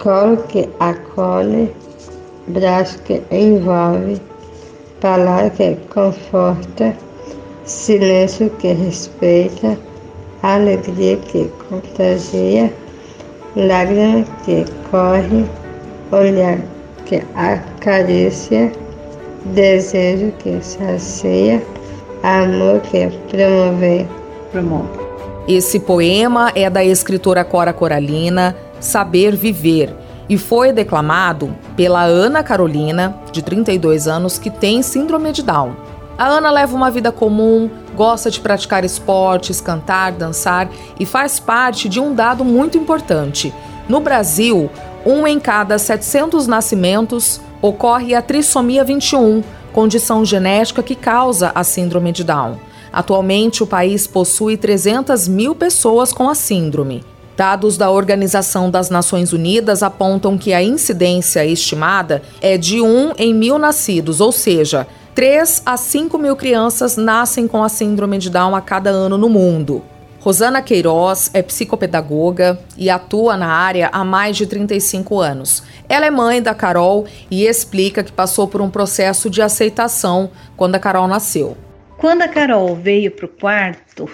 colo que acolhe, braço que envolve, palavra que conforta, silêncio que respeita, alegria que contagia, lágrima que corre, olhar que acaricia, desejo que sacia, amor que promove. Esse poema é da escritora Cora Coralina, Saber Viver, e foi declamado pela Ana Carolina, de 32 anos, que tem síndrome de Down. A Ana leva uma vida comum, gosta de praticar esportes, cantar, dançar e faz parte de um dado muito importante. No Brasil, um em cada 700 nascimentos ocorre a trissomia 21, condição genética que causa a síndrome de Down. Atualmente, o país possui 300 mil pessoas com a síndrome. Dados da Organização das Nações Unidas apontam que a incidência estimada é de 1 em mil nascidos, ou seja, 3 a 5 mil crianças nascem com a síndrome de Down a cada ano no mundo. Rosana Queiroz é psicopedagoga e atua na área há mais de 35 anos. Ela é mãe da Carol e explica que passou por um processo de aceitação quando a Carol nasceu. Quando a Carol veio para o quarto,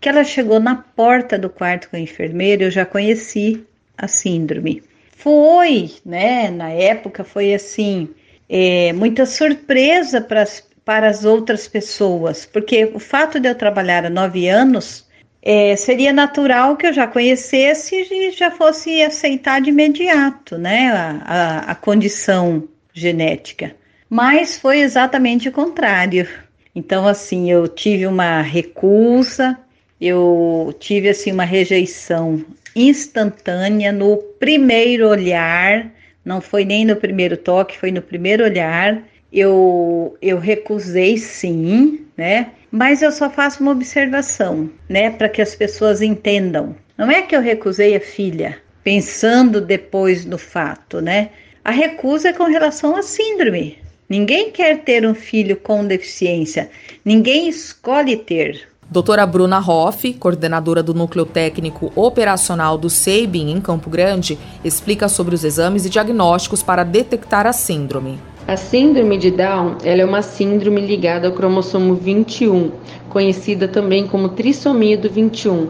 que ela chegou na porta do quarto com a enfermeira, eu já conheci a síndrome. Foi, né? Na época foi assim, é, muita surpresa para para as outras pessoas, porque o fato de eu trabalhar há nove anos é, seria natural que eu já conhecesse e já fosse aceitar de imediato, né, a, a, a condição genética. Mas foi exatamente o contrário. Então, assim, eu tive uma recusa, eu tive assim uma rejeição instantânea no primeiro olhar, não foi nem no primeiro toque, foi no primeiro olhar. Eu, eu recusei sim, né? Mas eu só faço uma observação, né, para que as pessoas entendam. Não é que eu recusei a filha, pensando depois no fato, né? A recusa é com relação à síndrome. Ninguém quer ter um filho com deficiência, ninguém escolhe ter. Doutora Bruna Hoff, coordenadora do Núcleo Técnico Operacional do SEIBIN em Campo Grande, explica sobre os exames e diagnósticos para detectar a síndrome. A síndrome de Down é uma síndrome ligada ao cromossomo 21, conhecida também como trissomia do 21.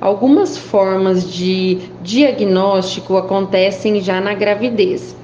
Algumas formas de diagnóstico acontecem já na gravidez.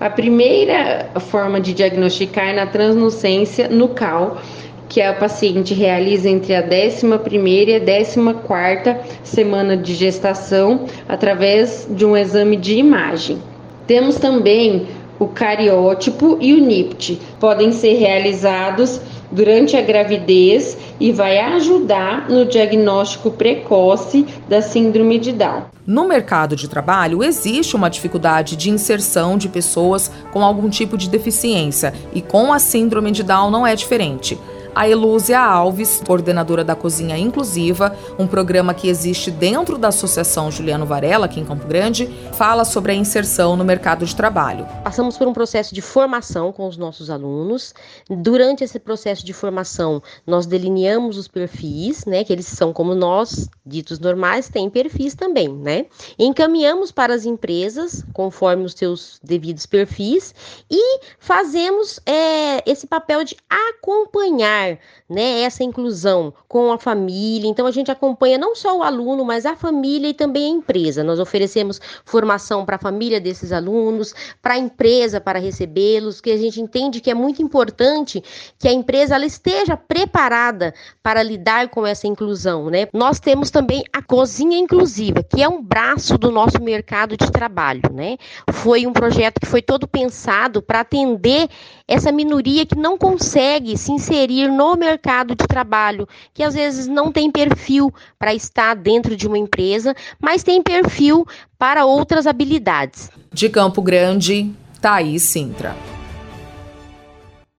A primeira forma de diagnosticar é na translucência nucal, que a paciente realiza entre a 11ª e a 14ª semana de gestação através de um exame de imagem. Temos também o cariótipo e o NIPT. Podem ser realizados durante a gravidez e vai ajudar no diagnóstico precoce da síndrome de Down. No mercado de trabalho, existe uma dificuldade de inserção de pessoas com algum tipo de deficiência e com a síndrome de Down não é diferente a Elúzia Alves, coordenadora da Cozinha Inclusiva, um programa que existe dentro da Associação Juliano Varela, aqui em Campo Grande, fala sobre a inserção no mercado de trabalho. Passamos por um processo de formação com os nossos alunos. Durante esse processo de formação, nós delineamos os perfis, né, que eles são como nós, ditos normais, têm perfis também, né? Encaminhamos para as empresas, conforme os seus devidos perfis, e fazemos é, esse papel de acompanhar né, essa inclusão com a família. Então a gente acompanha não só o aluno, mas a família e também a empresa. Nós oferecemos formação para a família desses alunos, para a empresa para recebê-los, que a gente entende que é muito importante que a empresa ela esteja preparada para lidar com essa inclusão, né? Nós temos também a cozinha inclusiva, que é um braço do nosso mercado de trabalho, né? Foi um projeto que foi todo pensado para atender essa minoria que não consegue se inserir no mercado de trabalho, que às vezes não tem perfil para estar dentro de uma empresa, mas tem perfil para outras habilidades. De Campo Grande, Thaís Sintra.